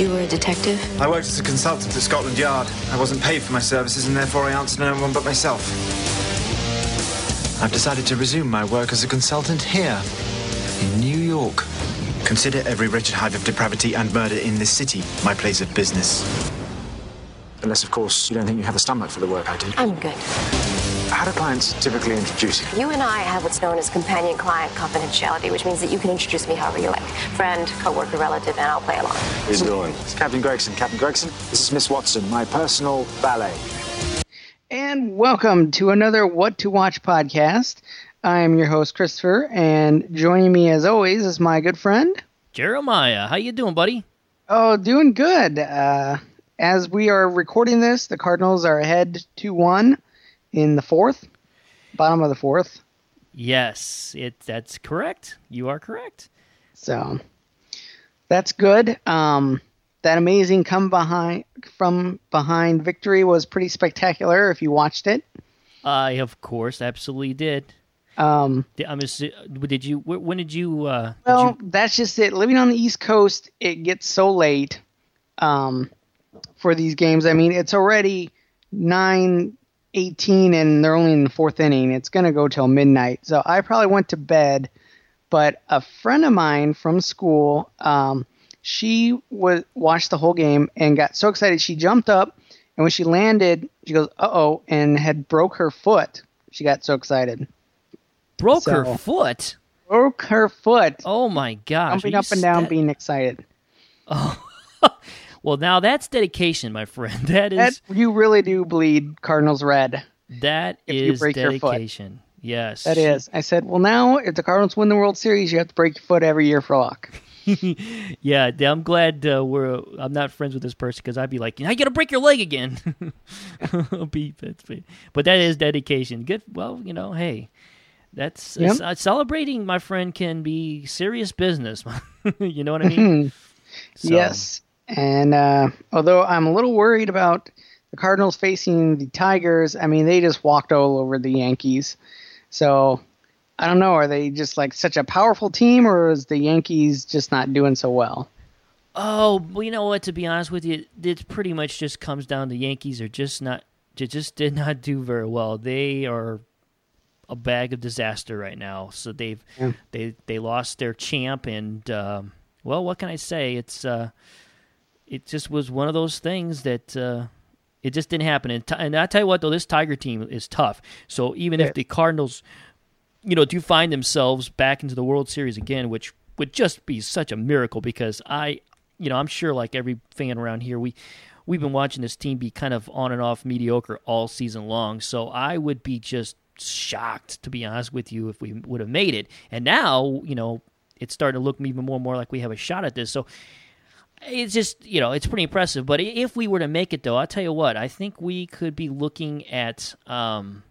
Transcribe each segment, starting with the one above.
You were a detective? I worked as a consultant at Scotland Yard. I wasn't paid for my services, and therefore I answered no one but myself. I've decided to resume my work as a consultant here, in New York. Consider every wretched hive of depravity and murder in this city my place of business. Unless, of course, you don't think you have the stomach for the work I do. I'm good. How do clients typically introduce you? You and I have what's known as companion client confidentiality, which means that you can introduce me however you like. Friend, coworker, relative, and I'll play along. How you doing? It's Captain Gregson. Captain Gregson, this is Miss Watson, my personal valet. And welcome to another What to Watch podcast. I am your host Christopher, and joining me as always is my good friend. Jeremiah, how you doing, buddy? Oh, doing good. Uh, as we are recording this, the Cardinals are ahead two one in the fourth, bottom of the fourth. Yes, it that's correct. You are correct. So that's good. Um, that amazing come behind from behind victory was pretty spectacular. If you watched it, I of course absolutely did. um, Did, I'm did you when did you uh well, did you, that's just it. Living on the East Coast, it gets so late um, for these games. I mean, it's already nine eighteen, and they're only in the fourth inning. It's gonna go till midnight. So I probably went to bed. But a friend of mine from school, um, she was watched the whole game and got so excited she jumped up, and when she landed, she goes, "Uh oh!" and had broke her foot. She got so excited. broke her foot? Broke her foot. Oh my gosh. jumping up and down, sta- being excited. Well, now that's dedication, my friend. That That is you really do bleed Cardinals red. that if you is break your foot. dedication. Yes. That is. I said, well, now if the Cardinals win the World Series, you have to break your foot every year for luck. Yeah, I'm glad uh, we're. I'm not friends with this person because I'd be like, "Now you got to break your leg again." Be- but that is dedication. Good. Well, you know, hey, that's Yep. uh, celebrating. My friend can be serious business. you know what I mean? So, Yes. And uh, although I'm a little worried about the Cardinals facing the Tigers, I mean, they just walked all over the Yankees. So I don't know. Are they just like such a powerful team, or is the Yankees just not doing so well? Oh, well, you know what? To be honest with you, it pretty much just comes down to Yankees are just not. They just did not do very well. They are a bag of disaster right now. So they've Yeah. they they lost their champ, and um, well, what can I say? It's uh, it just was one of those things that. Uh, it just didn't happen, and, t- and I tell you what, though, this Tiger team is tough. So even Yeah. if the Cardinals, you know, do find themselves back into the World Series again, which would just be such a miracle because I, you know, I'm sure like every fan around here, we we've been watching this team be kind of on and off mediocre all season long. So I would be just shocked, to be honest with you, if we would have made it. And now, you know, it's starting to look even more and more like we have a shot at this. So it's just you know it's pretty impressive. But if we were to make it, though, I'll tell you what, I think we could be looking at. Um,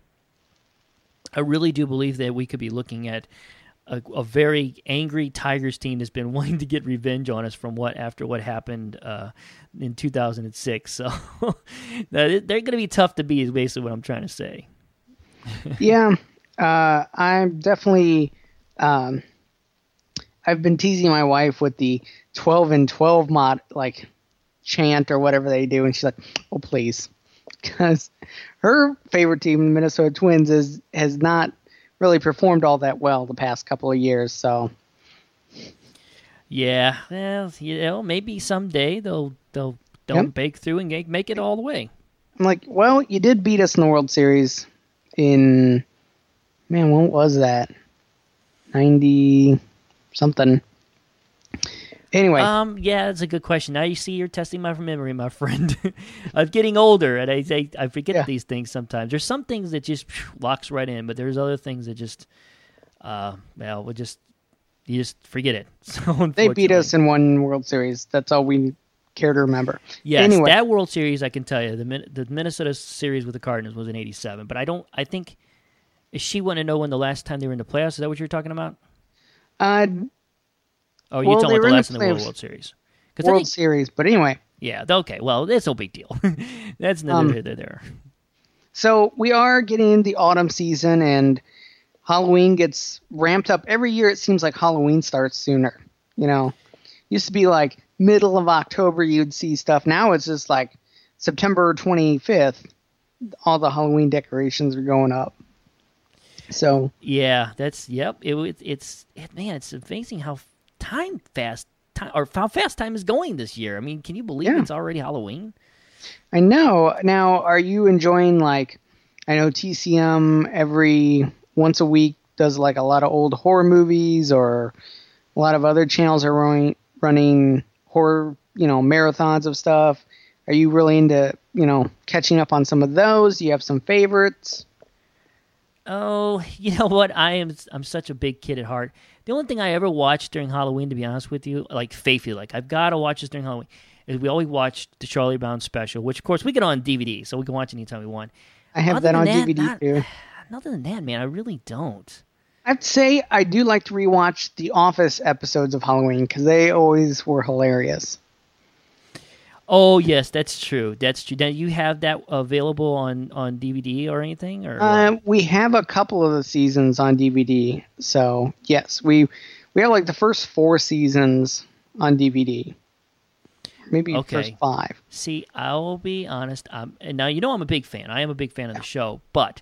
I really do believe that we could be looking at a, a very angry Tigers team that's been wanting to get revenge on us from what after what happened uh, in 2006. So they're going to be tough to beat. Is basically what I'm trying to say. yeah, uh, I'm definitely. Um, I've been teasing my wife with the 12 and 12 mod, like chant or whatever they do, and she's like, "Oh, please," because her favorite team, the Minnesota Twins, is has not really performed all that well the past couple of years. So Yeah, well, you know, maybe someday they'll they'll they'll Yep. break through and make, make it all the way. I'm like, "Well, you did beat us in the World Series in man, when was that? 90 something." Anyway, Um, yeah, that's a good question. Now you see, you're testing my memory, my friend. I'm getting older, and I I, I forget Yeah. these things sometimes. There's some things that just phew, locks right in, but there's other things that just, uh, well, we just you just forget it. So they beat us in one World Series. That's all we care to remember. Yes, Anyway. that World Series, I can tell you, the Min- the Minnesota series with the Cardinals was in '87. But I don't. I think. Is she want to know when the last time they were in the playoffs? Is that what you're talking about? Uh, Or are Well, you talking about the last in the World. World Series? World think- Series, but anyway. yeah. Okay. Well, it's no big deal. That's neither Um, there. So we are getting into the autumn season, and Halloween gets ramped up every year. It seems like Halloween starts sooner. You know, used to be like middle of October you'd see stuff. Now it's just like September 25th, all the Halloween decorations are going up. So yeah, that's yep. It, it it's it, man, it's amazing how time fast time or how fast time is going this year. I mean, can you believe Yeah. it's already Halloween? I know. Now, are you enjoying like? I know TCM every once a week does like a lot of old horror movies, or a lot of other channels are running running horror, you know, marathons of stuff. Are you really into you know catching up on some of those? Do you have some favorites? Oh, you know what? I am I'm such a big kid at heart. The only thing I ever watched during Halloween, to be honest with you, like faithfully, like I've got to watch this during Halloween, is we always watched the Charlie Brown special, which of course we get on DVD, so we can watch anytime we want. I have Other that on that, DVD not- too. Other than that, man, I really don't. I'd say I do like to rewatch the Office episodes of Halloween because they always were hilarious. Oh yes, that's true. That's true. Now you have that available on on DVD or anything, or? Um, we have a couple of the seasons on DVD, so yes, we we have like the first four seasons on DVD, maybe Okay. first five. See, I'll be honest. Um, and now you know I'm a big fan. I am a big fan of the show, but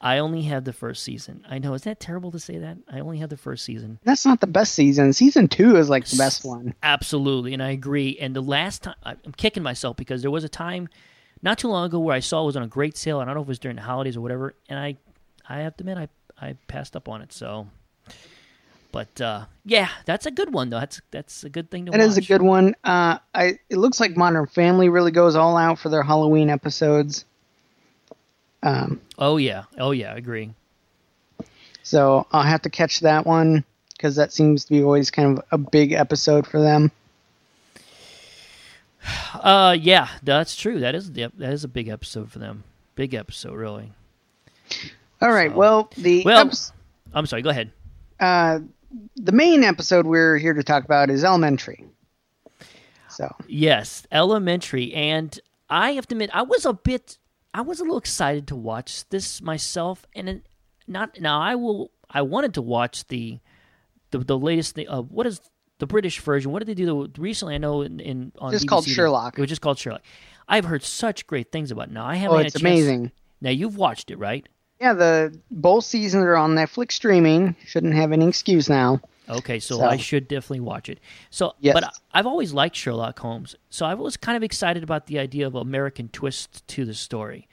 I only have the first season. I know is that terrible to say that? I only have the first season. That's not the best season. Season two is like the best one. Absolutely, and I agree. And the last time I'm kicking myself because there was a time not too long ago where I saw it was on a great sale. I don't know if it was during the holidays or whatever, and I I have to admit I I passed up on it. So, but uh, yeah, that's a good one though. That's that's a good thing to That watch. is a good one. Uh, I it looks like Modern Family really goes all out for their Halloween episodes. Um, Oh yeah, oh yeah, I agree. so I'll have to catch that one because that seems to be always kind of a big episode for them. Uh, yeah, that's true. That is that is a big episode for them. Big episode, really. All right. So- well, the Well- eps- I'm sorry. Go ahead. uh, the main episode we're here to talk about is Elementary. So Yes, Elementary, and I have to admit, I was a bit, I was a little excited to watch this myself, and it, not now. I will. I wanted to watch the, the the latest thing. Uh, what is the British version? What did they do recently? I know in, in on Just called Sherlock. It was just called Sherlock. I've heard such great things about it. Now I haven't. oh, it's amazing. Now you've watched it, right? Yeah, the both seasons are on Netflix streaming. Shouldn't have any excuse now. Okay, so, So- I should definitely watch it. So, Yes. but I've always liked Sherlock Holmes, so I was kind of excited about the idea of American twist to the story.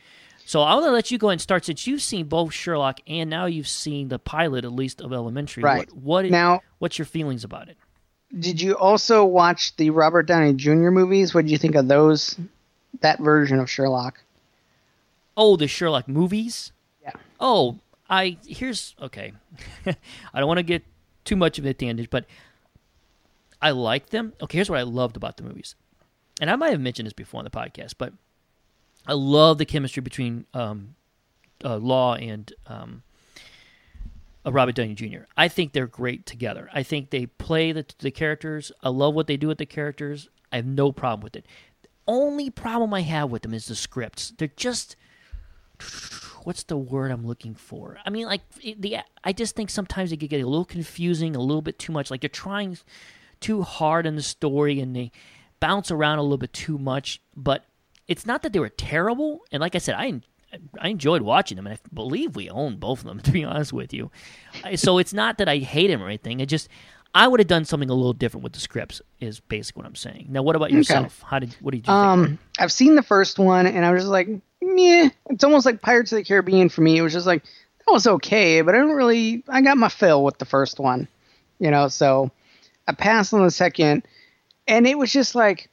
So I want to let you go and start since you've seen both Sherlock and now you've seen the pilot, at least of Elementary. Right. What, what Now- what's your feelings about it? Did you also watch the Robert Downey Jr. movies? What did you think of those? That version of Sherlock. Oh, the Sherlock movies. Yeah. Oh, I here's okay. I don't want to get too much of a tangent, but I like them. Okay, here's what I loved about the movies, and I might have mentioned this before on the podcast, but I love the chemistry between um, uh, Law and um, uh, Robert Downey Jr. I think they're great together. I think they play the the characters. I love what they do with the characters. I have no problem with it. The only problem I have with them is the scripts. They're just what's the word I'm looking for? I mean, like it- the I just think sometimes it could get a little confusing, a little bit too much. Like they're trying too hard in the story and they bounce around a little bit too much. But it's not that they were terrible. And like I said, I I enjoyed watching them, and I believe we own both of them. To be honest with you, so it's not that I hate them or anything. It just I would have done something a little different with the scripts. Is basically what I'm saying. Now, what about yourself? How did what did you think? Um, I've seen the first one, and I was just like, yeah. It's almost like Pirates of the Caribbean for me. It was just like that was okay, but I don't really. I got my fill with the first one, you know. So I passed on the second, and it was just like,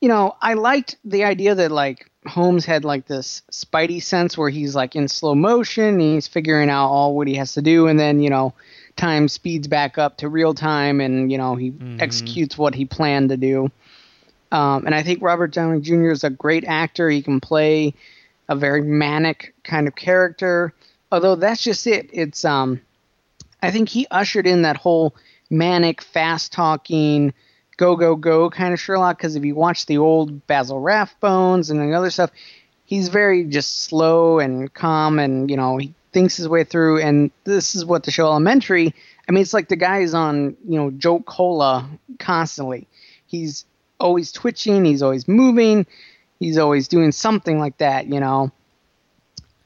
you know, I liked the idea that like Holmes had like this spidey sense where he's like in slow motion, and he's figuring out all what he has to do, and then you know, time speeds back up to real time, and you know he executes what he planned to do. Um, and I think Robert Downey Jr. is a great actor. He can play a very manic kind of character. Although that's just it. It's um, I think he ushered in that whole manic, fast talking, go go go kind of Sherlock. Because if you watch the old Basil Rathbones and the other stuff, he's very just slow and calm, and you know he thinks his way through. And this is what the show Elementary. I mean, it's like the guy is on you know Jolt Cola constantly. He's always twitching, he's always moving, he's always doing something like that, you know.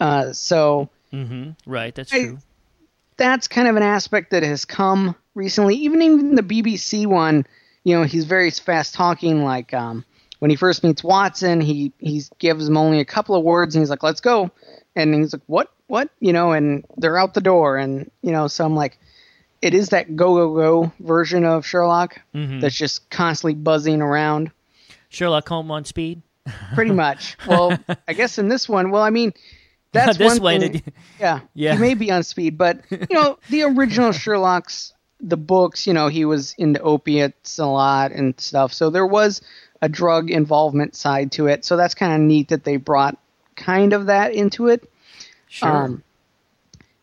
Uh, so Mm-hmm. Right, that's I- true. that's kind of an aspect that has come recently. Even in the BBC one, you know, he's very fast talking. Like um, when he first meets Watson, he he gives him only a couple of words, and he's like, "Let's go," and he's like, "What? What?" You know, and they're out the door, and you know, so I'm like, it is that go go go version of Sherlock Mm-hmm. that's just constantly buzzing around. Sherlock Holmes on speed. Pretty much. well, I guess in this one, well, I mean, that's this one thing- yeah, Yeah. He may be on speed, but you know, the original Sherlock's the books, you know, he was into opiates a lot and stuff. So there was a drug involvement side to it. So that's kind of neat that they brought kind of that into it. Sure. Um,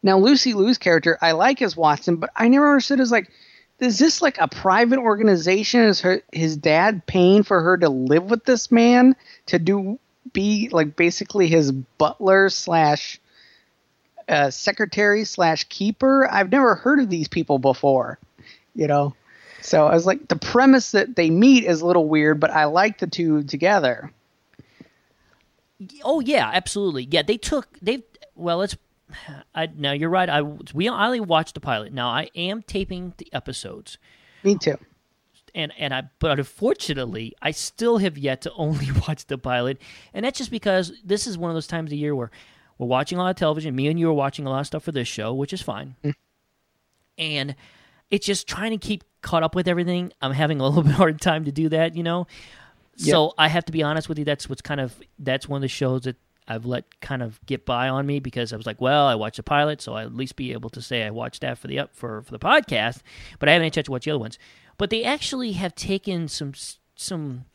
now Lucy Liu's character, I like as Watson, but I never understood as like, is this like a private organization? Is her his dad paying for her to live with this man to do be like basically his butler slash uh, secretary slash keeper? I've never heard of these people before, you know. So I was like, the premise that they meet is a little weird, but I like the two together. Oh yeah, absolutely. Yeah, they took they. Well, let's. I now you're right. I we I only watched the pilot. Now I am taping the episodes, Me too. and and I but unfortunately I still have yet to only watch the pilot, and that's just because this is one of those times of year where we're watching a lot of television. Me and you are watching a lot of stuff for this show, which is fine, mm-hmm. and it's just trying to keep caught up with everything. I'm having a little bit hard time to do that, you know. So I have to be honest with you. That's what's kind of that's one of the shows that I've let kind of get by on me because I was like, well, I watched the pilot, so I at least be able to say I watched that for the up for for the podcast. But I haven't had a chance to watch the other ones. But they actually have taken some some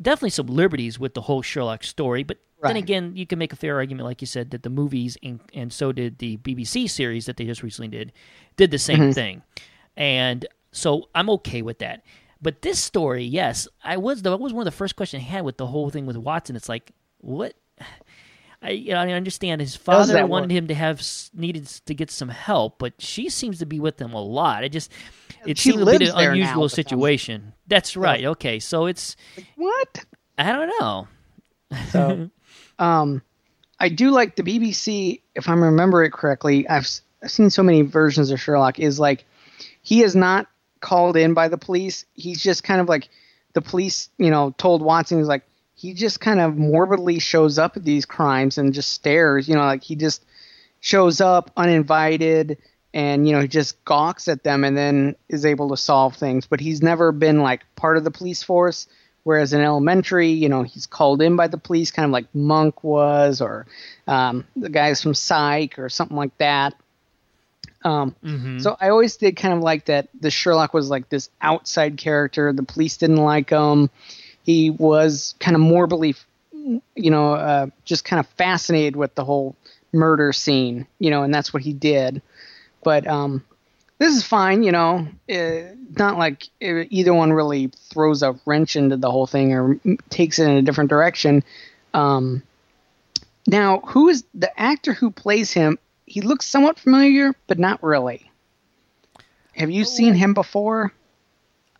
definitely some liberties with the whole Sherlock story. But then again, you can make a fair argument, like you said, that the movies and and so did the BBC series that they just recently did did the same mm-hmm. thing, and so I'm okay with that. But this story, yes, I was that was one of the first questions I had with the whole thing with Watson. It's like, what? I you know, I understand his father that wanted work? him to have needed to get some help, but she seems to be with them a lot. It just it She seemed a bit lives an unusual with them. situation. That's right. Okay, so it's What? I don't know. So, um, I do like the BBC. If I remember it correctly, I've, s- I've seen so many versions of Sherlock. Is like he is not called in by the police. He's just kind of like the police. You know, told Watson he's like he just kind of morbidly shows up at these crimes and just stares. You know, like he just shows up uninvited and you know he just gawks at them and then is able to solve things. But he's never been like part of the police force whereas in elementary you know he's called in by the police kind of like monk was or um, the guys from psych or something like that. Um, so i always did kind of like that the sherlock was like this outside character. The police didn't like him he was kind of morbidly you know, uh, just kind of fascinated with the whole murder scene, you know, and that's what he did. But um, this is fine, you know. Uh, not like uh, either one really throws a wrench into the whole thing or m- takes it in a different direction. Um, now, who is the actor who plays him? He looks somewhat familiar, but not really. Have you seen him before?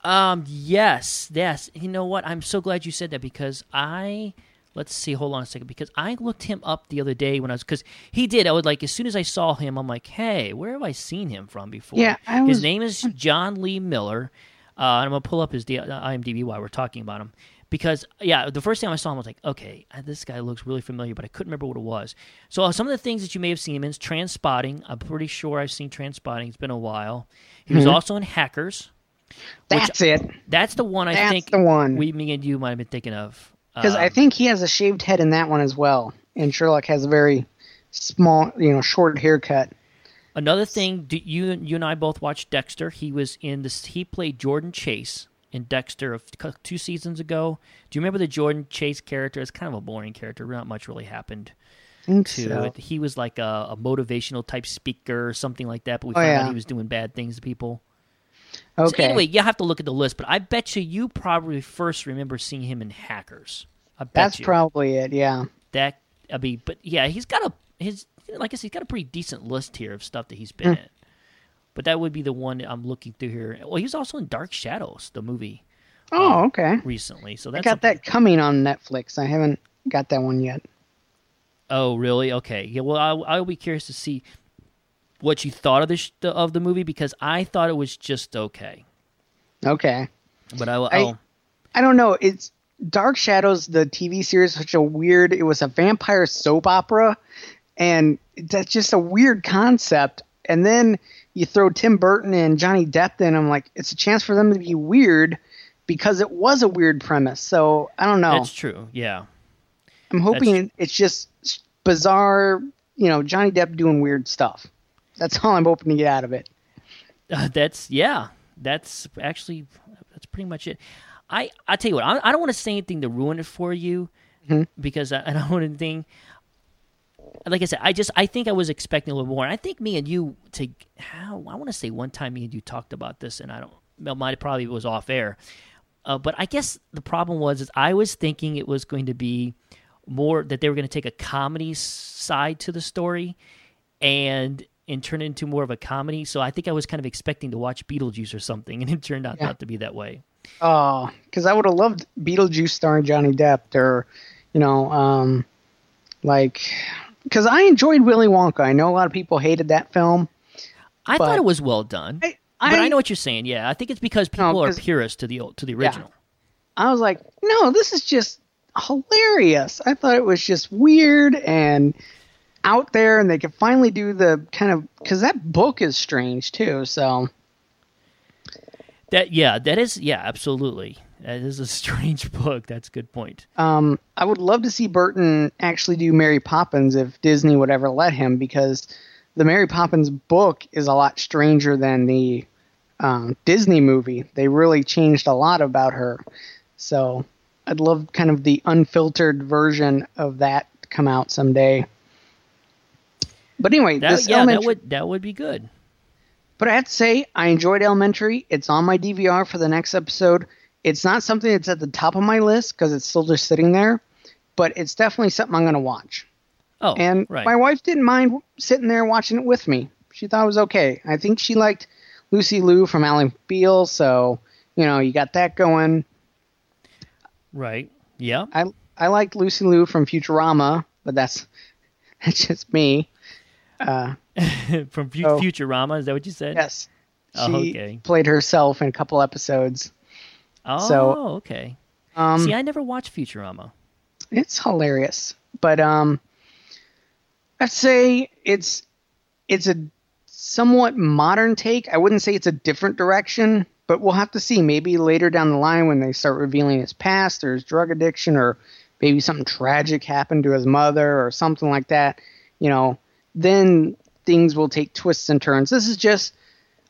Um, yes, yes. You know what? I'm so glad you said that because I let's see. Hold on a second because I looked him up the other day when I was because he did. I would like as soon as I saw him, I'm like, hey, where have I seen him from before? Yeah, I his name is Jonny Lee Miller. Uh, and I'm gonna pull up his D- uh, IMDb while we're talking about him because yeah, the first time I saw him, I was like, okay, uh, this guy looks really familiar, but I couldn't remember what it was. So uh, some of the things that you may have seen him in is Trainspotting. I'm pretty sure I've seen Trainspotting. It's been a while. He was also in Hackers. That's it. That's the one I That's think the one. we, me and you might have been thinking of. Because I Um, think he has a shaved head in that one as well, and Sherlock has a very small, you know, short haircut. another thing, do you you and I both watched Dexter. He was in this. He played Jordan Chase in Dexter of two seasons ago. Do you remember the Jordan Chase character? It's kind of a boring character. Not much really happened think to so. it. He was like a, a motivational type speaker or something like that. But we Oh, found yeah. out he was doing bad things to people. Okay. So anyway, you have to look at the list. But I bet you you probably first remember seeing him in Hackers. I bet That's you. probably it. Yeah. that I mean, but yeah, he's got a his like I said, he's got a pretty decent list here of stuff that he's been hmm. in. But that would be the one I'm looking through here. Well, he was also in Dark Shadows, the movie. Oh, um, okay. recently. So I that's got something- that coming on Netflix. I haven't got that one yet. Oh, really? Okay. Yeah. Well, I'll, I'll be curious to see what you thought of the sh- of the movie because I thought it was just okay. Okay. But I, will I- I'll I don't know. It's Dark Shadows, the TV series, such a weird. It was a vampire soap opera, and that's just a weird concept. And then you throw Tim Burton and Johnny Depp in. I'm like, it's a chance for them to be weird because it was a weird premise. So I don't know. That's true. Yeah. I'm hoping it's just bizarre. You know, Johnny Depp doing weird stuff. That's all I'm hoping to get out of it. Uh, that's yeah. That's actually that's pretty much it. I I tell you what. I, I don't want to say anything to ruin it for you because I, I don't want anything. Like I said, I just I think I was expecting a little more. And I think me and you to how I want to say one time me and you talked about this, and I don't. Well, might probably was off air, uh, but I guess the problem was is I was thinking it was going to be more that they were going to take a comedy side to the story, and and turn it into more of a comedy. So I think I was kind of expecting to watch Beetlejuice or something, and it turned out Yeah. not to be that way. Oh, because I would have loved Beetlejuice starring Johnny Depp, or you know, um, like because I enjoyed Willy Wonka. I know a lot of people hated that film. I thought it was well done, I, but I know what you're saying. Yeah, I think it's because people are purists to the old- to the original. I was like, no, this is just hilarious. I thought it was just weird and out there, and they could finally do the kind of because that book is strange too. So That yeah, that is yeah, absolutely. That is a strange book. That's a good point. um, I would love to see Burton actually do Mary Poppins if Disney would ever let him, because the Mary Poppins book is a lot stranger than the um, Disney movie. They really changed a lot about her. So I'd love kind of the unfiltered version of that to come out someday. But anyway, That, this yeah, that would that would be good. but I have to say, I enjoyed Elementary. It's on my DVR for the next episode. It's not something that's at the top of my list because it's still just sitting there, but it's definitely something I'm going to watch. Oh, And right. my wife didn't mind sitting there watching it with me. She thought it was okay. I think she liked Lucy Liu from Ally McBeal, so you know you got that going. right. Yeah. I I liked Lucy Liu from Futurama, but that's that's just me. From Fu- Oh. Futurama, is that what you said? Yes, she Oh, okay. played herself in a couple episodes. Oh, So, okay. Um, See, I never watched Futurama. it's hilarious but um i'd say it's it's a somewhat modern take i wouldn't say it's a different direction but we'll have to see maybe later down the line when they start revealing his past or his drug addiction or maybe something tragic happened to his mother or something like that you know then things will take twists and turns this is just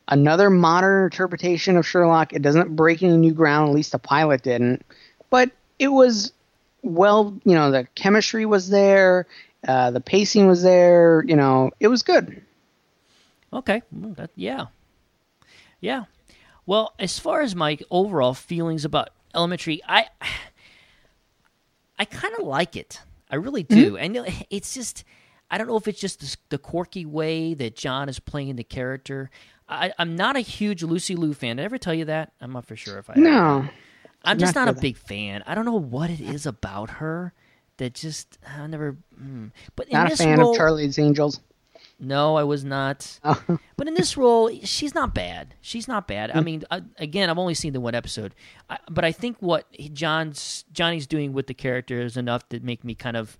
another modern interpretation of sherlock it doesn't break any new ground at least the pilot didn't but it was well, you know, the chemistry was there, uh, the pacing was there, you know, it was good. Okay. That, yeah. Yeah. Well, as far as my overall feelings about Elementary, I I kind of like it. I really do. And you know, it's just I don't know if it's just the, the quirky way that John is playing the character. I, I'm not a huge Lucy Liu fan. Did I ever tell you that? I'm not for sure if I. No. I'm just not not a that. big fan. I don't know what it is about her that just I never. Mm. But in Not a fan role, of Charlie's Angels. no, I was not. but in this role, she's not bad. She's not bad. I mean, I, again, I've only seen the one episode, I, but I think what John's Johnny's doing with the character is enough to make me kind of.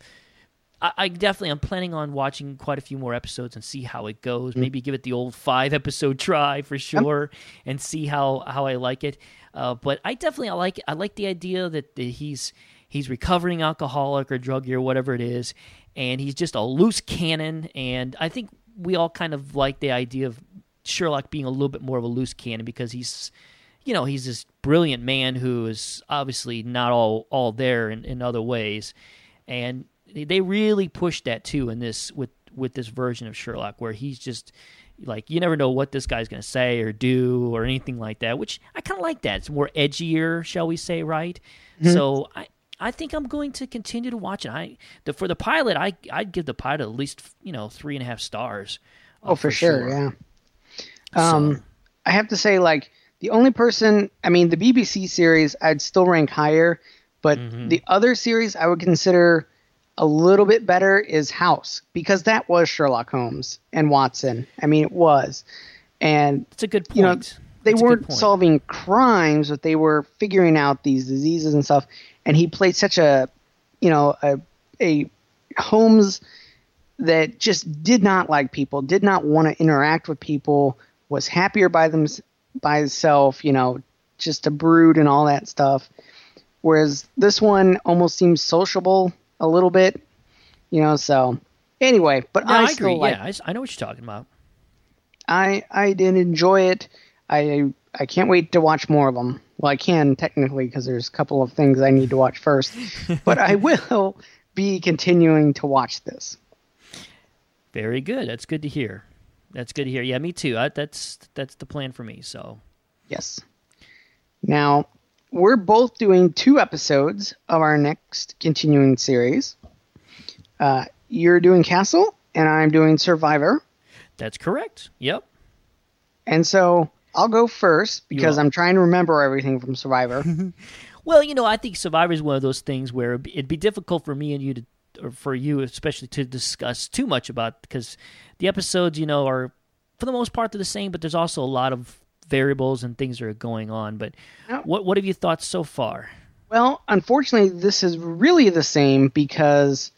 I, I definitely I'm planning on watching quite a few more episodes and see how it goes. Maybe give it the old five episode try for sure, and see how how I like it. Uh, but I definitely I like I like the idea that, that he's he's recovering alcoholic or druggie or whatever it is, and he's just a loose cannon. And I think we all kind of like the idea of Sherlock being a little bit more of a loose cannon because he's you know he's this brilliant man who is obviously not all all there in, in other ways and they really pushed that too in this with with this version of Sherlock where he's just like you never know what this guy's going to say or do or anything like that which I kind of like that. It's more edgier shall we say right? So I I think I'm going to continue to watch it. I the, for the pilot I I'd give the pilot at least you know three and a half stars uh, Oh, for, sure, yeah. Um, I have to say, like The only person, I mean, the BBC series I'd still rank higher, but Mm-hmm. the other series I would consider a little bit better is House because that was Sherlock Holmes and Watson. I mean, it was, and It's a good point. you know they That's weren't solving crimes, but they were figuring out these diseases and stuff. And he played such a, you know, a a Holmes that just did not like people, did not want to interact with people, was happier by them by himself, you know, just a brood and all that stuff. Whereas this one almost seems sociable a little bit, you know. So anyway, but No, I, I, still like yeah, I, I know what you're talking about. I I did enjoy it. I I can't wait to watch more of them. Well, I can technically because there's a couple of things I need to watch first, but I will be continuing to watch this. Very good. That's good to hear. That's good to hear. Yeah, me too. I, that's that's the plan for me. So Yes. Now we're both doing two episodes of our next continuing series. Uh, you're doing Castle, and I'm doing Survivor. that's correct. Yep. And so I'll go first because. I'm trying to remember everything from Survivor. Well, you know, I think Survivor is one of those things where it'd be- difficult for me and you to, or for you especially, to discuss too much about because the episodes, you know, are for the most part they're the same, but there's also a lot of variables and things are going on. But what what have you thought so far? Well, unfortunately, this is really the same because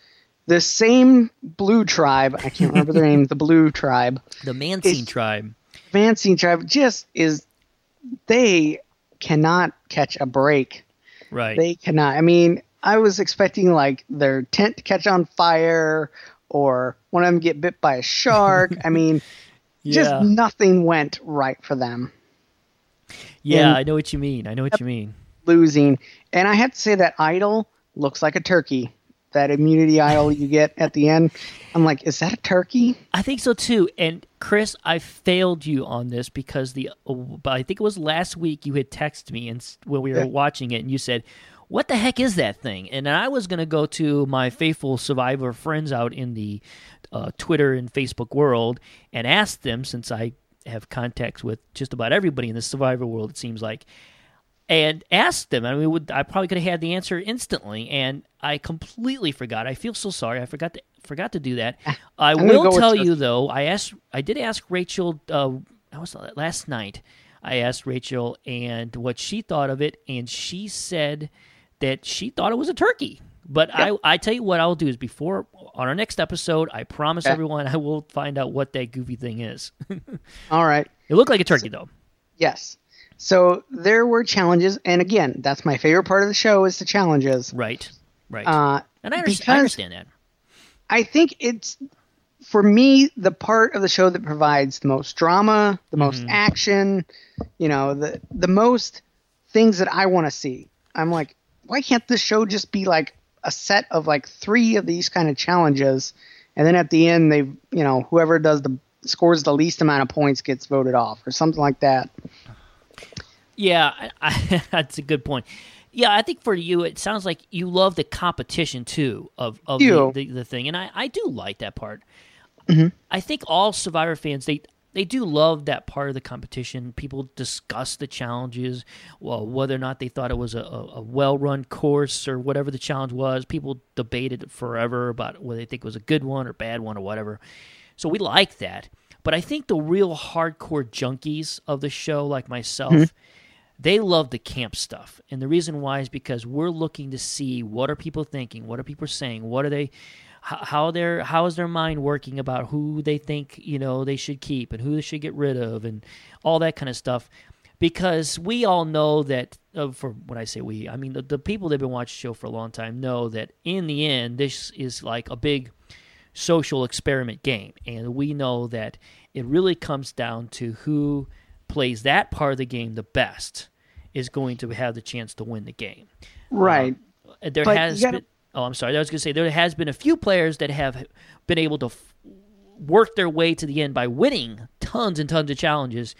the same blue tribe, I can't remember their name, the blue tribe, The Matsing tribe. Matsing tribe, just is, they cannot catch a break. Right. They cannot. I mean, I was expecting like their tent to catch on fire or one of them get bit by a shark. I mean, just nothing went right for them. yeah, and- I know what you mean. I know what you mean. losing. And I have to say that idol looks like a turkey. That immunity idol you get at the end. I'm like, is that a turkey? I think so too. And Chris, I failed you on this because the but I think it was last week you had texted me and when we were Yeah. watching it and you said, "What the heck is that thing?" And I was going to go to my faithful survivor friends out in the uh, Twitter and Facebook world and ask them since I have contacts with just about everybody in the survivor world it seems like and asked them. I mean, would, I probably could have had the answer instantly, and I completely forgot. I feel so sorry. I forgot to forgot to do that. I will tell you though. I asked. I did ask Rachel. Uh, I was last night. I asked Rachel and what she thought of it, and she said that she thought it was a turkey. But I, I tell you what I'll do is before on our next episode, I promise everyone I will find out what that goofy thing is. All right. it looked like a turkey though. Yes. So there were challenges, and again, that's my favorite part of the show is the challenges. Right. Right. Uh, and I, under- I understand that. I think it's for me the part of the show that provides the most drama, the most Mm-hmm. action, you know, the the most things that I want to see. I'm like, why can't this show just be like a set of like three of these kind of challenges, and then at the end they, you know, whoever does the scores the least amount of points gets voted off or something like that. Yeah, I, I, that's a good point. Yeah, I think for you, it sounds like you love the competition too of of the, the, the thing, and I, I do like that part. Mm-hmm. I think all Survivor fans they they do love that part of the competition. People discuss the challenges, well, whether or not they thought it was a, a, well run course or whatever the challenge was. People debated forever about whether they think it was a good one or bad one or whatever. So we like that. But I think the real hardcore junkies of the show, like myself, hmm. they love the camp stuff and the reason why is because we're looking to see what are people thinking what are people saying what are they how, their how is their mind working about who they think you know they should keep and who they should get rid of and all that kind of stuff? Because we all know that uh, for when i say we i mean the, the people that have been watching the show for a long time know that in the end this is like a big social experiment game. And we know that it really comes down to who plays that part of the game the best is going to have the chance to win the game. Right. Uh, there But has gotta- been oh i'm sorry. I was going to say there has been a few players that have been able to f- work their way to the end by winning tons and tons of challenges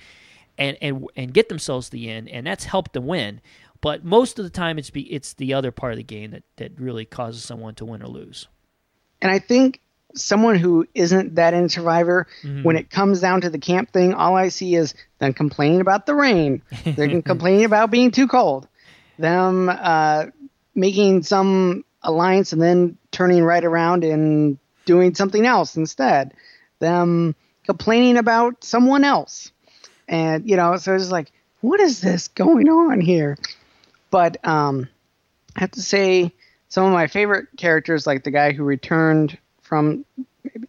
and and and get themselves to the end and that's helped them win. But most of the time it's be it's the other part of the game that that really causes someone to win or lose. And I think someone who isn't that in Survivor, when it comes down to the camp thing, all I see is them complaining about the rain, they're complaining about being too cold, them uh, making some alliance and then turning right around and doing something else instead, them complaining about someone else, and you know, so it's like, what is this going on here? But um, I have to say, some of my favorite characters, like the guy who returned from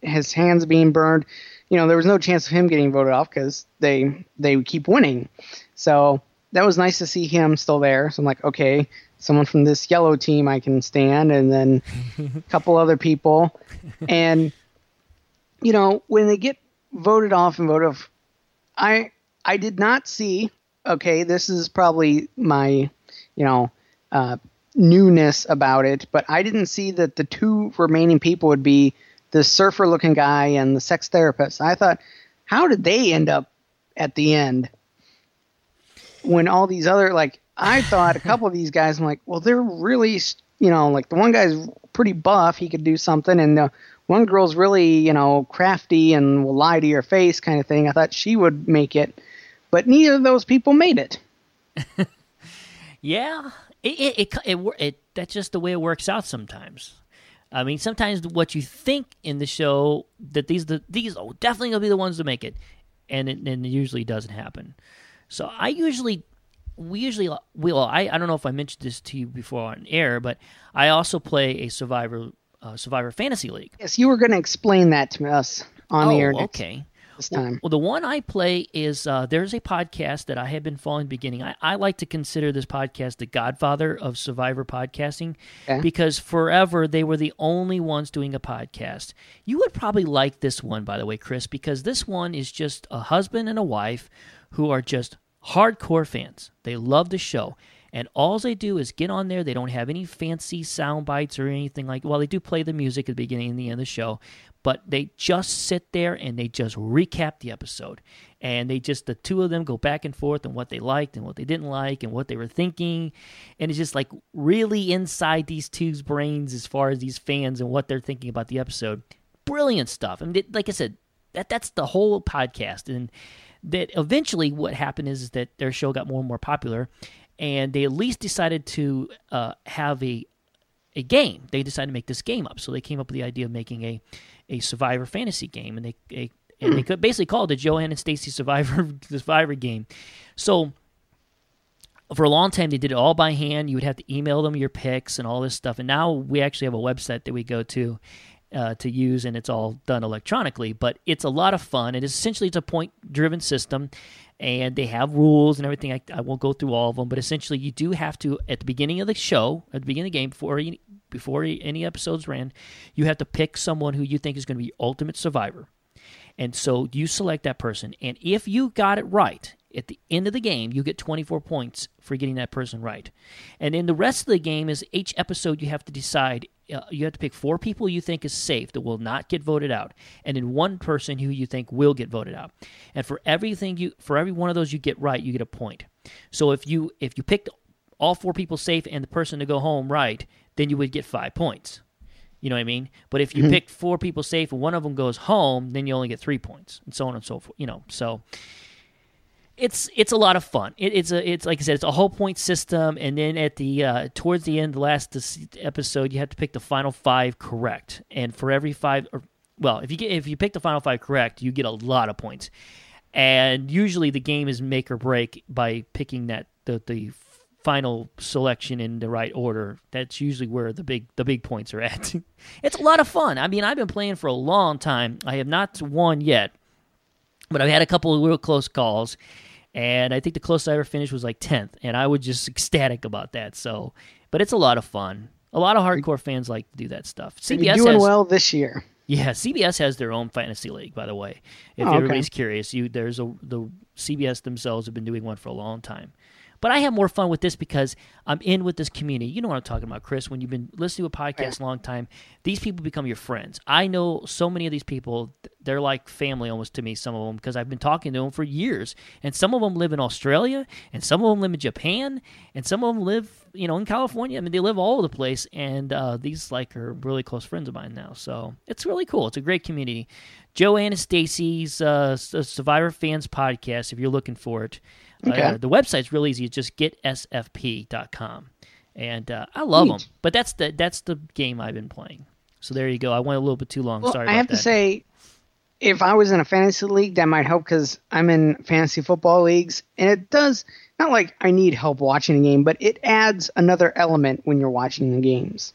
his hands being burned, you know, there was no chance of him getting voted off because they they keep winning. So that was nice to see him still there. So I'm like, okay, someone from this yellow team I can stand, and then a couple other people, and you know, when they get voted off and voted off, I I did not see. Okay, this is probably my, you know, uh, newness about it, but I didn't see that the two remaining people would be the surfer looking guy and the sex therapist. I thought, how did they end up at the end? When all these other, like, I thought a couple of these guys, I'm like, well, they're really, you know, like the one guy's pretty buff, he could do something, and the one girl's really, you know, crafty and will lie to your face kind of thing. I thought she would make it, but neither of those people made it. Yeah, it it, it it it that's just the way it works out sometimes. I mean, sometimes what you think in the show that these the these are definitely gonna be the ones to make it, and it, and it usually doesn't happen. So I usually we usually we will. I I don't know if I mentioned this to you before on air, but I also play a Survivor uh, Survivor Fantasy League. Yes, you were going to explain that to us on oh, the air next- okay. this Well, time. well, the one I play is uh, there's a podcast that I have been following beginning. I, I like to consider this podcast the godfather of Survivor podcasting Okay. because forever they were the only ones doing a podcast. You would probably like this one, by the way, Chris, because this one is just a husband and a wife who are just hardcore fans. They love the show. And all they do is get on there. They don't have any fancy sound bites or anything like. Well, they do play the music at the beginning and the end of the show, but they just sit there and they just recap the episode. And they just the two of them go back and forth on what they liked and what they didn't like and what they were thinking, and it's just like really inside these two's brains as far as these fans and what they're thinking about the episode. Brilliant stuff. I mean, like I said, that that's the whole podcast and that eventually what happened is that their show got more and more popular and they at least decided to uh, have a a game. They decided to make this game up, so they came up with the idea of making a a Survivor fantasy game, and they a, and they could basically call it the Joanne and Stacy Survivor Survivor game. So for a long time they did it all by hand. You would have to email them your picks and all this stuff, and now we actually have a website that we go to. Uh, to use and it's all done electronically but it's a lot of fun it is essentially it's a point driven system and they have rules and everything I, I won't go through all of them but essentially you do have to at the beginning of the show at the beginning of the game before any, before any episodes ran you have to pick someone who you think is going to be ultimate survivor and so you select that person. And if you got it right at the end of the game, you get 24 points for getting that person right. And then the rest of the game is each episode you have to decide. Uh, you have to pick four people you think is safe that will not get voted out, and then one person who you think will get voted out. And for everything you, for every one of those you get right, you get a point. So if you if you picked all four people safe and the person to go home right, then you would get five points. You know what I mean? But if you pick four people safe and one of them goes home, then you only get three points, and so on and so forth. You know, so it's it's a lot of fun. It, it's a it's like I said, it's a whole point system, and then at the uh, towards the end, the last episode, you have to pick the final five correct, and for every five, or well, if you get if you pick the final five correct, you get a lot of points, and usually the game is make or break by picking that the the final selection in the right order. That's usually where the big the big points are at. it's a lot of fun. I mean, I've been playing for a long time. I have not won yet, but I've had a couple of real close calls, and I think the closest I ever finished was like tenth, and I was just ecstatic about that. So, but it's a lot of fun. A lot of hardcore fans like to do that stuff. You're CBS doing has, well this year. yeah, CBS has their own fantasy league, by the way. If Oh, okay. everybody's curious, you there's a the CBS themselves have been doing one for a long time. But I have more fun with this because I'm in with this community. You know what I'm talking about, Chris. When you've been listening to a podcast a long time, these people become your friends. I know so many of these people; they're like family almost to me. Some of them because I've been talking to them for years, and some of them live in Australia, and some of them live in Japan, and some of them live, you know, in California. I mean, they live all over the place, and uh, these like are really close friends of mine now. So it's really cool. It's a great community. Joe Anastasi's uh, Survivor Fans podcast. If you're looking for it. Okay. Uh, the website's really easy. It's just getsfp.com. And uh, I love Neat. them. But that's the that's the game I've been playing. So there you go. I went a little bit too long. Well, Sorry I have that. to say, if I was in a fantasy league, that might help because I'm in fantasy football leagues, and it does not like I need help watching a game, but it adds another element when you're watching the games.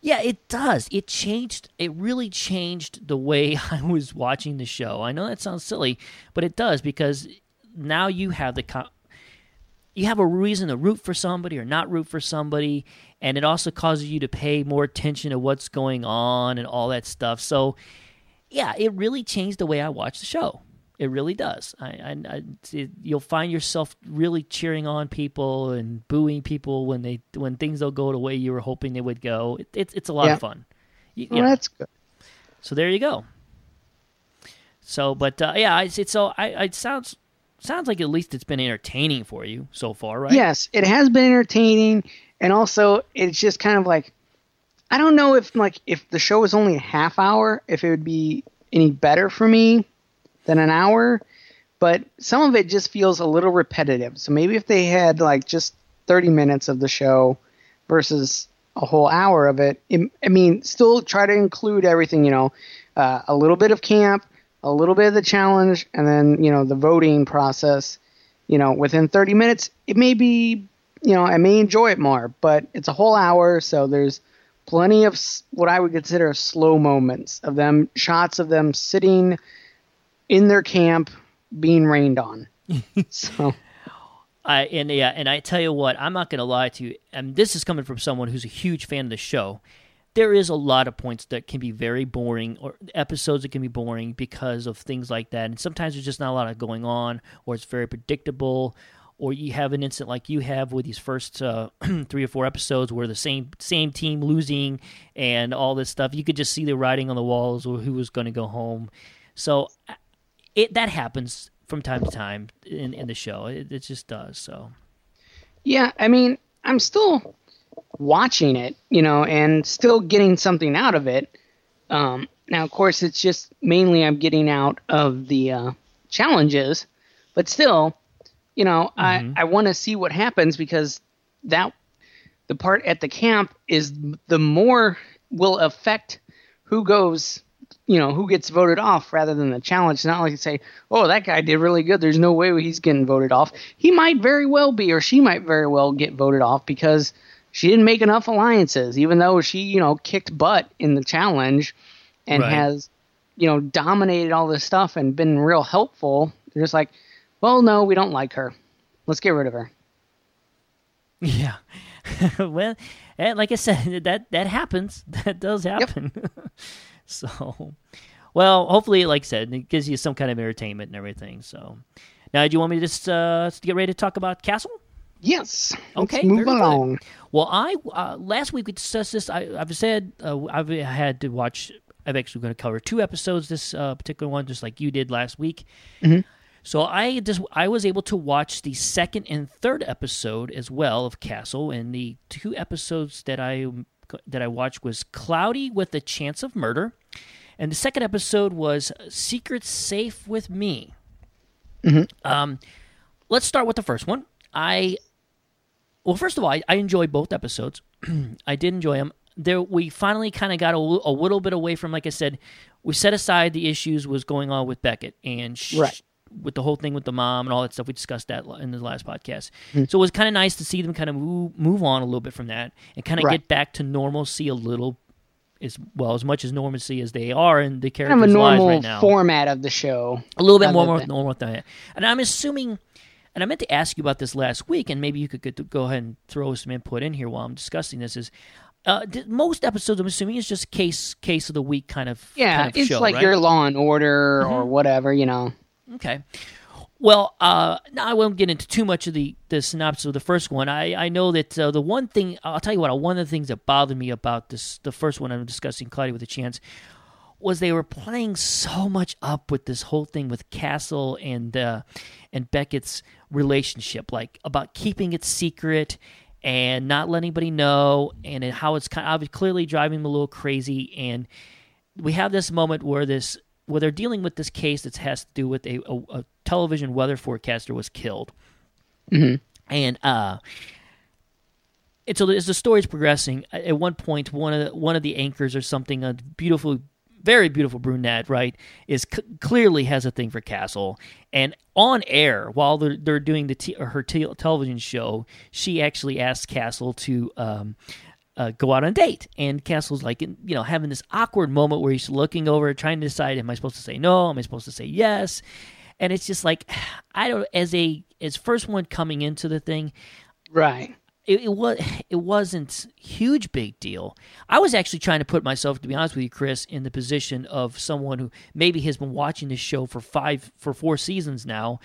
Yeah, it does. It changed. It really changed the way I was watching the show. I know that sounds silly, but it does because now you have the you have a reason to root for somebody or not root for somebody, and it also causes you to pay more attention to what's going on and all that stuff. So, yeah, it really changed the way I watch the show. It really does. I, I, I it, you'll find yourself really cheering on people and booing people when they when things don't go the way you were hoping they would go. It, it's it's a lot yeah. of fun. You, well, that's good. So there you go. So, but uh, yeah, it's, it's so I it sounds sounds like at least it's been entertaining for you so far, right? Yes, it has been entertaining, and also it's just kind of like I don't know if like if the show was only a half hour, if it would be any better for me than an hour, but some of it just feels a little repetitive. So maybe if they had like just 30 minutes of the show versus a whole hour of it, it I mean, still try to include everything, you know, uh, a little bit of camp, a little bit of the challenge, and then you know the voting process. You know, within 30 minutes, it may be, you know, I may enjoy it more, but it's a whole hour, so there's plenty of what I would consider slow moments of them, shots of them sitting in their camp being rained on. so. I and yeah, and I tell you what, I'm not going to lie to you. And this is coming from someone who's a huge fan of the show there is a lot of points that can be very boring or episodes that can be boring because of things like that. And sometimes there's just not a lot of going on or it's very predictable or you have an incident like you have with these first uh, three or four episodes where the same same team losing and all this stuff. You could just see the writing on the walls or who was going to go home. So uh, it that happens from time to time in, in the show. It, it just does so. Yeah i mean i'm still watching it, you know, and still getting something out of it. Um, now, of course, it's just mainly I'm getting out of the uh, challenges, but still, you know, mm-hmm. I, I want to see what happens because that the part at the camp is the more will affect who goes, you know, who gets voted off rather than the challenge. It's not like you say, oh, that guy did really good. There's no way he's getting voted off. He might very well be, or she might very well get voted off because – she didn't make enough alliances, even though she, you know, kicked butt in the challenge and right. has, you know, dominated all this stuff and been real helpful. They're just like, well, no, we don't like her. Let's get rid of her. Yeah. well, like I said, that that happens. That does happen. Yep. so, well, hopefully, like I said, it gives you some kind of entertainment and everything. So, now, do you want me to just uh, get ready to talk about Castle? Yes. Okay. move along. Good. Well, I uh, last week we discussed this. I, have said uh, I've had to watch. I'm actually going to cover two episodes this uh, particular one, just like you did last week. Mm-hmm. So I just I was able to watch the second and third episode as well of Castle, and the two episodes that I that I watched was Cloudy with a Chance of Murder, and the second episode was Secrets Safe with Me. Mm-hmm. Um, let's start with the first one. I well, first of all, I, I enjoyed both episodes. I did enjoy them. There, we finally kind of got a, a, little bit away from, like I said, we set aside the issues was going on with Beckett and sh- right. with the whole thing with the mom and all that stuff. We discussed that in the last podcast. Mm-hmm. So it was kind of nice to see them kind of move, move on a little bit from that and kind of right. get back to normalcy a little as well as much as normalcy as they are in the characters' kind of a normal lives right now. format of the show. A little bit more, more normal than that. And I'm assuming and I meant to ask you about this last week, and maybe you could go ahead and throw some input in here while I'm discussing this. Is uh, most episodes, I'm assuming, is just case case of the week kind of yeah. Kind of it's show, like right? your Law and Order mm-hmm. or whatever, you know. Okay. Well, uh, I won't get into too much of the, the synopsis of the first one. I, I know that uh, the one thing I'll tell you what one of the things that bothered me about this the first one I'm discussing, Cloudy with a Chance, was they were playing so much up with this whole thing with Castle and uh, and Beckett's relationship, like about keeping it secret and not letting anybody know, and how it's kind of clearly driving them a little crazy. And we have this moment where this where they're dealing with this case that has to do with a, a, a television weather forecaster was killed, mm-hmm. and uh, and so as the story's progressing, at one point, one of the, one of the anchors or something, a beautiful, very beautiful brunette, right, is c- clearly has a thing for Castle, and on air while they're, they're doing the t- her t- television show, she actually asks Castle to um, uh, go out on a date. And Castle's like, you know, having this awkward moment where he's looking over, trying to decide, am I supposed to say no? Am I supposed to say yes? And it's just like, I don't, as a, as first one coming into the thing, right. It, it was it wasn't huge big deal. I was actually trying to put myself, to be honest with you, Chris, in the position of someone who maybe has been watching this show for five for four seasons now,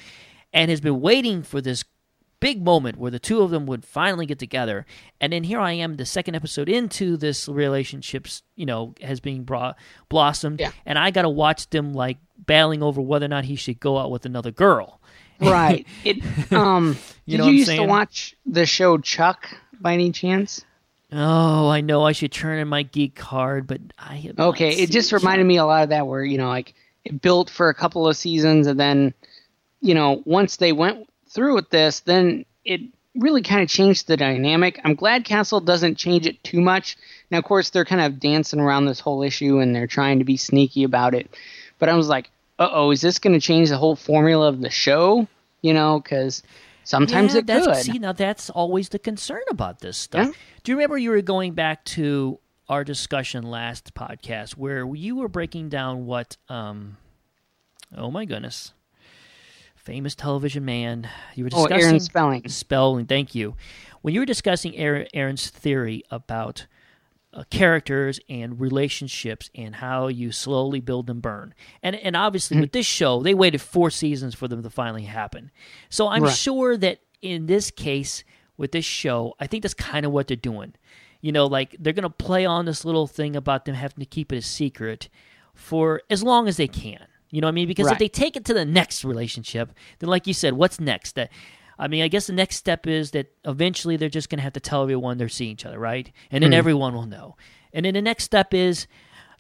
and has been waiting for this big moment where the two of them would finally get together. And then here I am, the second episode into this relationships, you know, has been brought blossomed, yeah. and I got to watch them like battling over whether or not he should go out with another girl. Right. It. Um. you did know you used saying? to watch the show Chuck by any chance? Oh, I know I should turn in my geek card, but I Okay, it just seen reminded me a lot of that, where you know, like it built for a couple of seasons, and then, you know, once they went through with this, then it really kind of changed the dynamic. I'm glad Castle doesn't change it too much. Now, of course, they're kind of dancing around this whole issue, and they're trying to be sneaky about it. But I was like, uh oh, is this going to change the whole formula of the show? You know, because sometimes yeah, it that's, could. See, now that's always the concern about this stuff. Yeah. Do you remember you were going back to our discussion last podcast where you were breaking down what? Um, oh my goodness, famous television man. You were oh, discussing Aaron Spelling. spelling. Thank you. When you were discussing Aaron's theory about uh, characters and relationships and how you slowly build and burn, and and obviously with this show, they waited four seasons for them to finally happen. So I'm Right. sure that in this case with this show, I think that's kind of what they're doing. You know, like they're gonna play on this little thing about them having to keep it a secret for as long as they can. You know what I mean? Because if they take it to the next relationship, then like you said, what's next? That I mean, I guess the next step is that eventually they're just going to have to tell everyone they're seeing each other, right? And then hmm. everyone will know. And then the next step is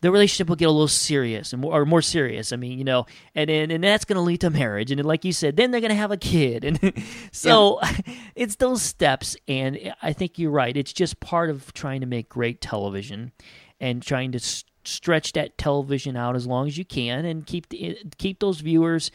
the relationship will get a little serious and more, or more serious. I mean, you know, and then and that's going to lead to marriage. And then, like you said, then they're going to have a kid. And so it's those steps. And I think you're right. It's just part of trying to make great television and trying to s- stretch that television out as long as you can and keep the, eh, keep those viewers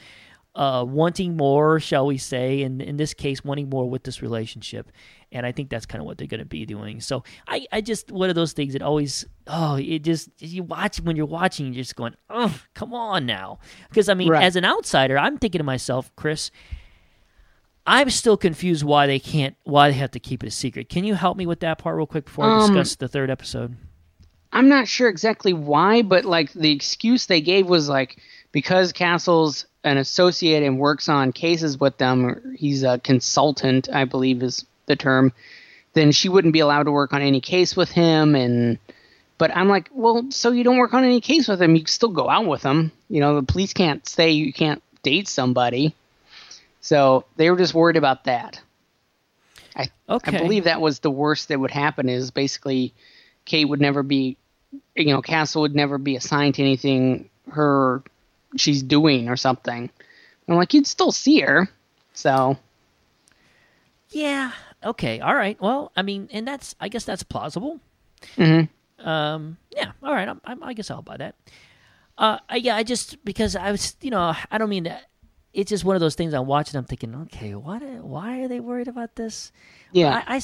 uh, wanting more, shall we say, and in this case, wanting more with this relationship. And I think that's kind of what they're going to be doing. So I, I just one of those things that always, oh, it just you watch when you're watching, you're just going, oh, come on now, because I mean, Right. as an outsider, I'm thinking to myself, Chris. I'm still confused why they can't, why they have to keep it a secret. Can you help me with that part real quick before I Um, discuss the third episode? I'm not sure exactly why, but like the excuse they gave was like because Castle's an associate and works on cases with them, he's a consultant, I believe is the term, then she wouldn't be allowed to work on any case with him and but I'm like, well, so you don't work on any case with him, you still go out with him. You know, the police can't say you can't date somebody. So they were just worried about that. I Okay. I believe that was the worst that would happen is basically Kate would never be you know, Castle would never be assigned to anything her she's doing or something. I'm like, you'd still see her. So Yeah. Okay. All right. Well, I mean, and that's I guess that's plausible. Mhm. Um. Yeah. All right. I, I, I guess I'll buy that. Uh. I, yeah. I just because I was, you know, I don't mean that. It's just one of those things I'm watching. I'm thinking, okay, what? Why are they worried about this? yeah. I, I,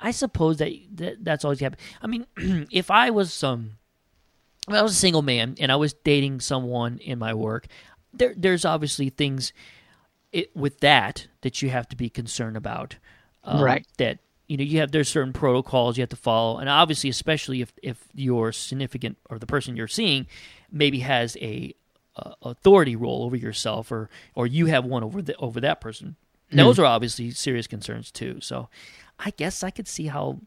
I suppose that, that that's always happened. I mean, if I was um, if I was a single man and I was dating someone in my work, there there's obviously things it, with that that you have to be concerned about. Um, Right. That you know you have there's certain protocols you have to follow, and obviously, especially if if your significant or the person you're seeing maybe has a uh, authority role over yourself, or or you have one over the, over that person. Those are obviously serious concerns too. So, I guess I could see how.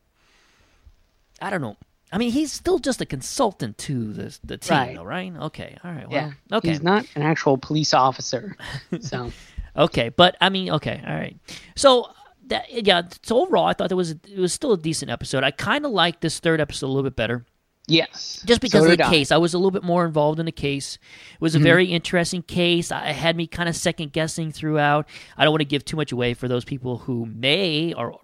I don't know. I mean, he's still just a consultant to the the team, Right. though, right? Okay, all right. Well, Yeah. okay. He's not an actual police officer. So Okay, but I mean, okay, all right. So that yeah, so overall, I thought there was a, it was still a decent episode. I kind of liked this third episode a little bit better, yes. just because So of the I. case. I was a little bit more involved in the case. It was a mm-hmm. very interesting case. I it had me kind of second guessing throughout. I don't want to give too much away for those people who may or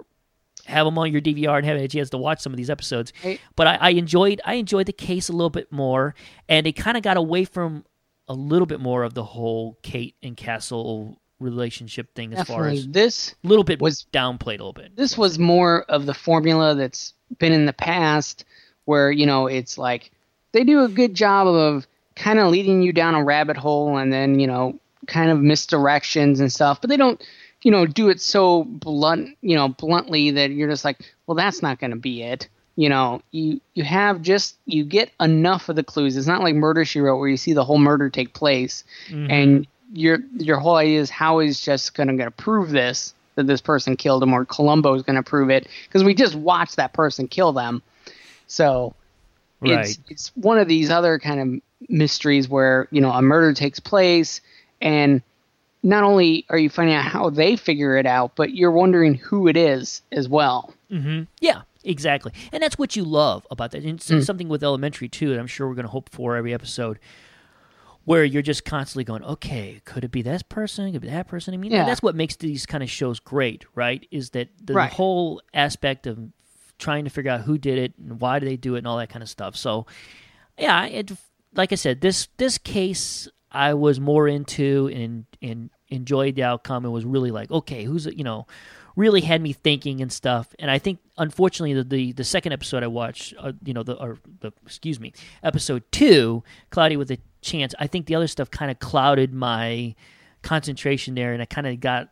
have them on your DVR and haven't a chance to watch some of these episodes. Right. But I, I enjoyed I enjoyed the case a little bit more, and it kind of got away from a little bit more of the whole Kate and Castle relationship thing as far as This a little bit was- downplayed a little bit. this was more of the formula that's been in the past where you know it's like they do a good job of kind of leading you down a rabbit hole and then you know kind of misdirections and stuff but they don't you know do it so blunt you know bluntly that you're just like well that's not going to be it you know you you have just you get enough of the clues it's not like murder she wrote where you see the whole murder take place mm-hmm. and your your whole idea is how is just going to prove this that this person killed him or Columbo is going to prove it because we just watched that person kill them. So it's Right. it's one of these other kind of mysteries where you know a murder takes place and not only are you finding out how they figure it out, but you're wondering who it is as well. Mm-hmm. Yeah, exactly. And that's what you love about that. And it's mm. something with Elementary too, that I'm sure we're going to hope for every episode, where you're just constantly going, okay, could it be this person? Could it be that person? I mean, Yeah. that's what makes these kind of shows great, right? Is that the Right. whole aspect of trying to figure out who did it and why did they do it and all that kind of stuff. So, yeah, it like I said, this this case I was more into and and enjoyed the outcome and was really like, okay, who's you know, really had me thinking and stuff. And I think unfortunately the the, the second episode I watched, uh, you know, the or the excuse me, episode two, Cloudy with a Chance. I think the other stuff kind of clouded my concentration there, and I kind of got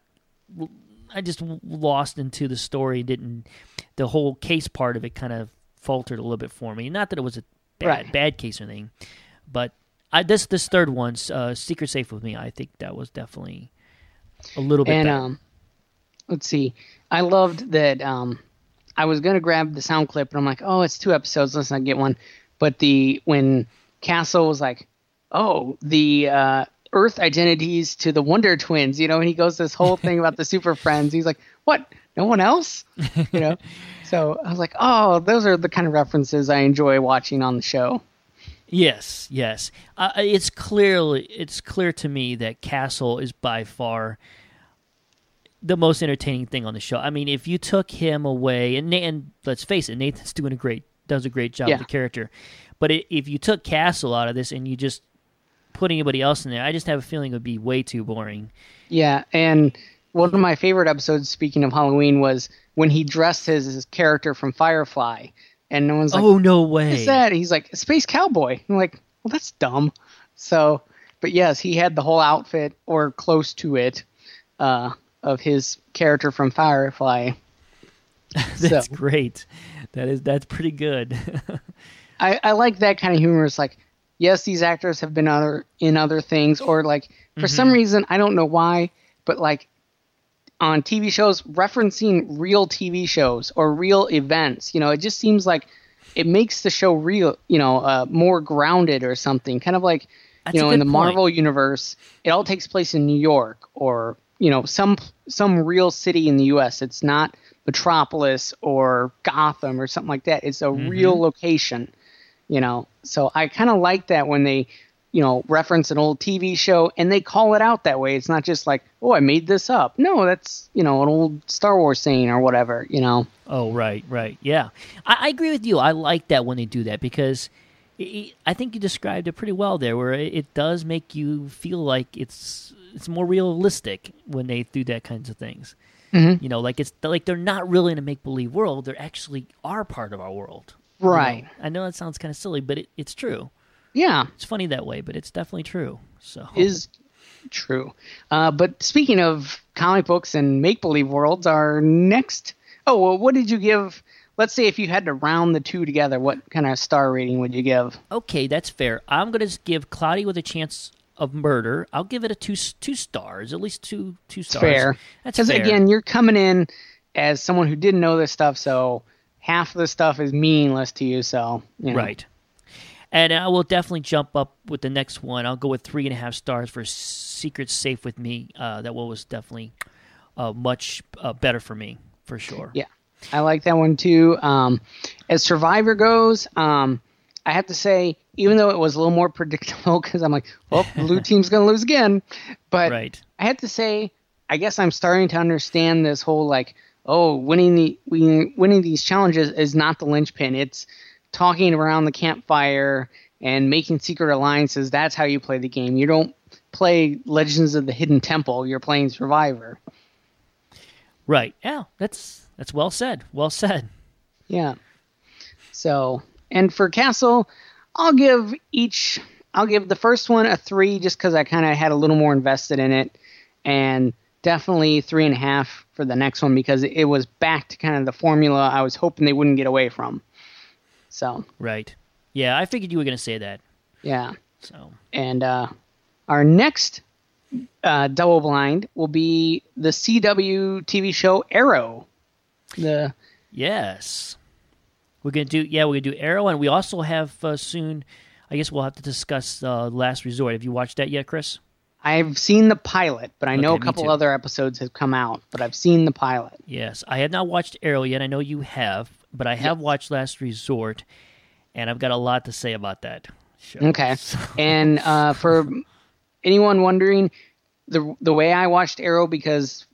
I just lost into the story. Didn't the whole case part of it kind of faltered a little bit for me? Not that it was a bad Right. bad case or anything, but I this this third one, uh, Secret Safe with Me. I think that was definitely a little bit and better. um, let's see, I loved that. Um, I was gonna grab the sound clip, and I'm like, oh, it's two episodes. Let's not get one. But the when Castle was like, oh, the uh, Earth identities to the Wonder Twins, you know, and he goes this whole thing about the Super Friends. He's like, what? No one else, you know. so I was like, oh, those are the kind of references I enjoy watching on the show. Yes, yes. Uh, it's clearly it's clear to me that Castle is by far the most entertaining thing on the show. I mean, if you took him away, and, and let's face it, Nathan's doing a great does a great job Yeah. with the character. But i if you took Castle out of this and you just put anybody else in there, I just have a feeling it would be way too boring. Yeah, and one of my favorite episodes, speaking of Halloween, was when he dressed as his character from Firefly, and no one's like, oh no way! "What's that?" He's like, "Space Cowboy." I'm like, "Well, that's dumb." So, but yes, he had the whole outfit or close to it uh, of his character from Firefly. That's so- great. That is that's pretty good. I, I like that kind of humor. It's like, yes, these actors have been other in other things, or like for some reason I don't know why, but like on TV shows referencing real TV shows or real events. You know, it just seems like it makes the show real. You know, uh, more grounded or something. Kind of like That's you know in the point. Marvel universe, it all takes place in New York or you know some some real city in the U.S. It's not Metropolis or Gotham or something like that. It's a Mm-hmm. real location you know so i kind of like that when they you know reference an old tv show and they call it out that way it's not just like oh i made this up no that's you know an old star wars saying or whatever you know Oh, right, right. Yeah. I, I agree with you. I like that when they do that because i I think you described it pretty well there, where it, it does make you feel like it's it's more realistic when they do that kinds of things. Mhm. You know, like it's like they're not really in a make believe world; they actually are part of our world. you know? Right. I know that sounds kind of silly, but it, it's true. Yeah It's funny that way, but it's definitely true. So is true uh, but speaking of comic books and make-believe worlds our next oh well what did you give let's say if you had to round the two together what kind of star rating would you give Okay, that's fair. I'm going to give Cloudy with a Chance of murder, I'll give it a two two stars, at least two two stars. Fair. That's Because fair. again, you're coming in as someone who didn't know this stuff, so half of the stuff is meaningless to you. So you know. Right. And I will definitely jump up with the next one. I'll go with three and a half stars for Secret Safe with Me. Uh, that one was definitely uh, much uh, better for me, for sure. Yeah, I like that one too. Um, as Survivor goes, um, I have to say, even though it was a little more predictable, because I'm like, well, blue team's going to lose again. But Right. I have to say, I guess I'm starting to understand this whole like, oh, winning the winning these challenges is not the linchpin. It's talking around the campfire and making secret alliances. That's how you play the game. You don't play Legends of the Hidden Temple. You're playing Survivor. Right. Yeah, that's that's well said. Well said. Yeah. So, and for Castle, I'll give each. I'll give the first one a three, just because I kind of had a little more invested in it, and definitely three and a half for the next one because it was back to kind of the formula I was hoping they wouldn't get away from. So, Right. Yeah, I figured you were going to say that. yeah. So And uh, our next uh, double blind will be the CW TV show Arrow. The yes, we're gonna do. Yeah, we're gonna do Arrow, and we also have uh, soon. I guess we'll have to discuss uh, Last Resort. Have you watched that yet, Chris? I've seen the pilot, but I know a couple other episodes have come out, but I've seen the pilot. Yes, I have not watched Arrow yet. I know you have, but I have watched Last Resort, and I've got a lot to say about that. Show. Okay. and uh, for anyone wondering, the the way I watched Arrow because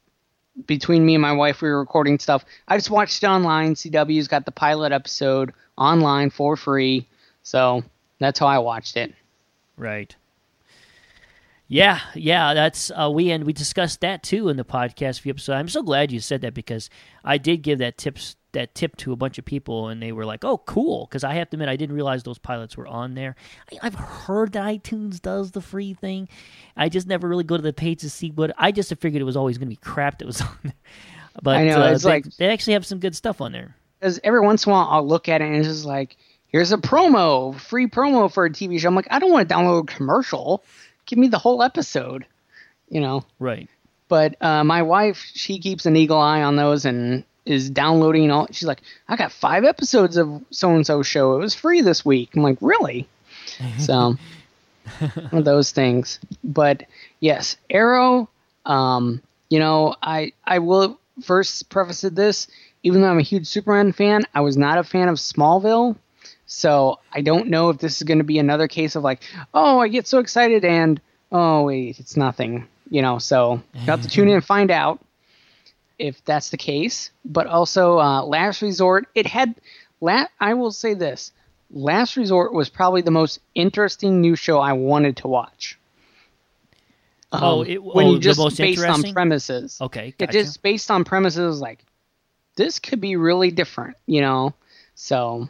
between me and my wife we were recording stuff, I just watched it online. CW's got the pilot episode online for free, so that's how I watched it. Right. Yeah, yeah, that's uh, we and we discussed that too in the podcast few episode. I'm so glad you said that because I did give that tips that tip to a bunch of people and they were like, "Oh, cool!" Because I have to admit, I didn't realize those pilots were on there. I, I've heard that iTunes does the free thing. I just never really go to the page to see what. I just figured it was always going to be crap that was on there. But I know, uh, it's they, like- they actually have some good stuff on there. Because every once in a while I'll look at it and it's just like, here's a promo, free promo for a TV show. I'm like, I don't want to download a commercial. Give me the whole episode, you know. Right. But uh, my wife, she keeps an eagle eye on those and is downloading all. She's like, I got five episodes of so and so show. It was free this week. I'm like, really? so one of those things. But yes, Arrow. Um, you know, I I will first preface this. Even though I'm a huge Superman fan, I was not a fan of Smallville. So I don't know if this is going to be another case of like, oh, I get so excited and oh wait, it's nothing. You know, so you have to tune in and find out if that's the case. But also, uh, Last Resort, it had. La- I will say this: Last Resort was probably the most interesting new show I wanted to watch. Oh, Um, it- when oh, you the just most based on premises. Okay. It just based on premises like this could be really different, you know. So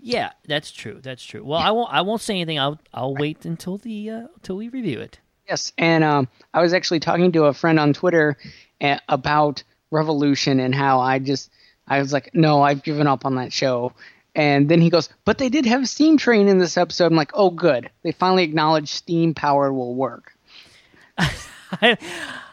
Yeah, that's true. That's true. Well, I won't. I won't say anything. I'll. I'll wait until the uh, until we review it. yes, and um, I was actually talking to a friend on Twitter uh, about Revolution and how I just I was like, no, I've given up on that show. And then he goes, but they did have a steam train in this episode. I'm like, oh, good. They finally acknowledged steam power will work. I,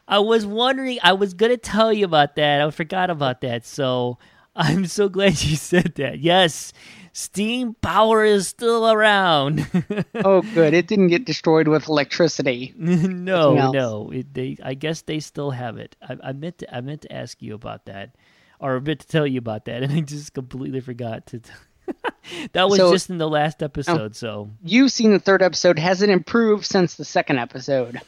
I was wondering. I was gonna tell you about that. I forgot about that. So I'm so glad you said that. Yes, steam power is still around. oh, good. It didn't get destroyed with electricity. no, no. It, they. I guess they still have it. I, I meant to. I meant to ask you about that, or I meant to tell you about that, and I just completely forgot to. that was So- just in the last episode. So You've seen the third episode. Has it improved since the second episode?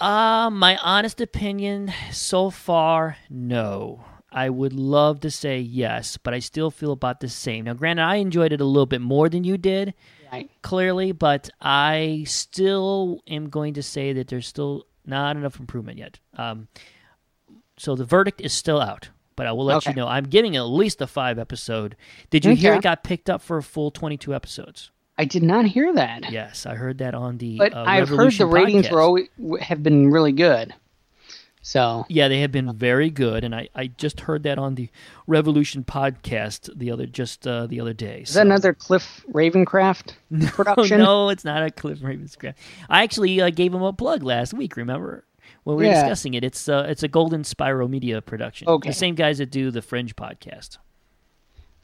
Uh, my honest opinion so far, no. I would love to say yes, but I still feel about the same. Now, granted, I enjoyed it a little bit more than you did, Right. clearly, but I still am going to say that there's still not enough improvement yet. Um, so the verdict is still out, but I will let you know. I'm giving it at least a five episode. Did you hear it got picked up for a full 22 episodes? I did not hear that. Yes, I heard that on the. But uh, I've heard the ratings podcast. were always, have been really good. So Yeah, they have been very good, and I, I just heard that on the Revolution podcast the other just uh, the other day. is that another Cliff Ravenscraft Oh, production? no, it's not a Cliff Ravenscraft. I actually uh, gave him a plug last week. Remember when we were Yeah. discussing it? It's uh, it's a Golden Spiral Media production. Okay. the same guys that do the Fringe podcast.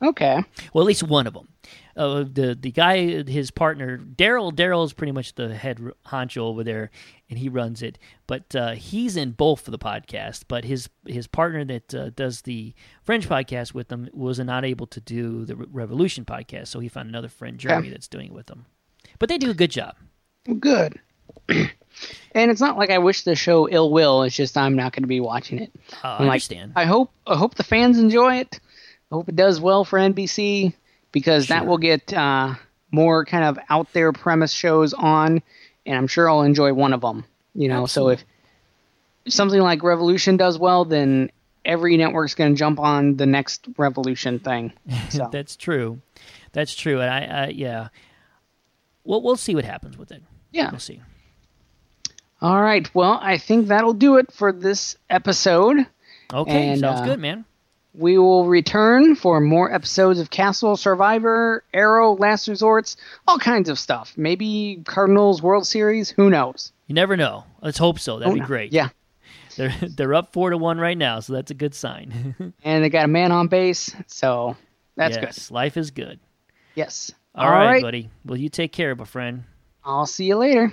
Okay. Well, at least one of them. Uh, the the guy, his partner Daryl. Daryl is pretty much the head honcho over there, and he runs it. But uh, he's in both of the podcast. But his his partner that uh, does the Fringe podcast with them was not able to do the Re- Revolution podcast, so he found another friend Jeremy that's doing it with them. But they do a good job. Good. and it's not like I wish the show ill will. It's just I'm not going to be watching it. Uh, I I'm like, understand. I hope I hope the fans enjoy it. I hope it does well for NBC because that will get uh, more kind of out there premise shows on, and I'm sure I'll enjoy one of them. You know, so if something like Revolution does well, then every network's going to jump on the next Revolution thing. So That's true. That's true. And I, I yeah. We'll we'll see what happens with it. yeah. We'll see. All right. Well, I think that'll do it for this episode. Okay, And, sounds uh, good, man. We will return for more episodes of Castle Survivor, Arrow, Last Resorts, all kinds of stuff. Maybe Cardinals World Series. Who knows? You never know. Let's hope so. That'd Who be great. Yeah. They're they're up four to one right now, so that's a good sign. And they got a man on base, so that's good. life is good. Yes. All right, buddy. Well, you take care, of my friend. I'll see you later.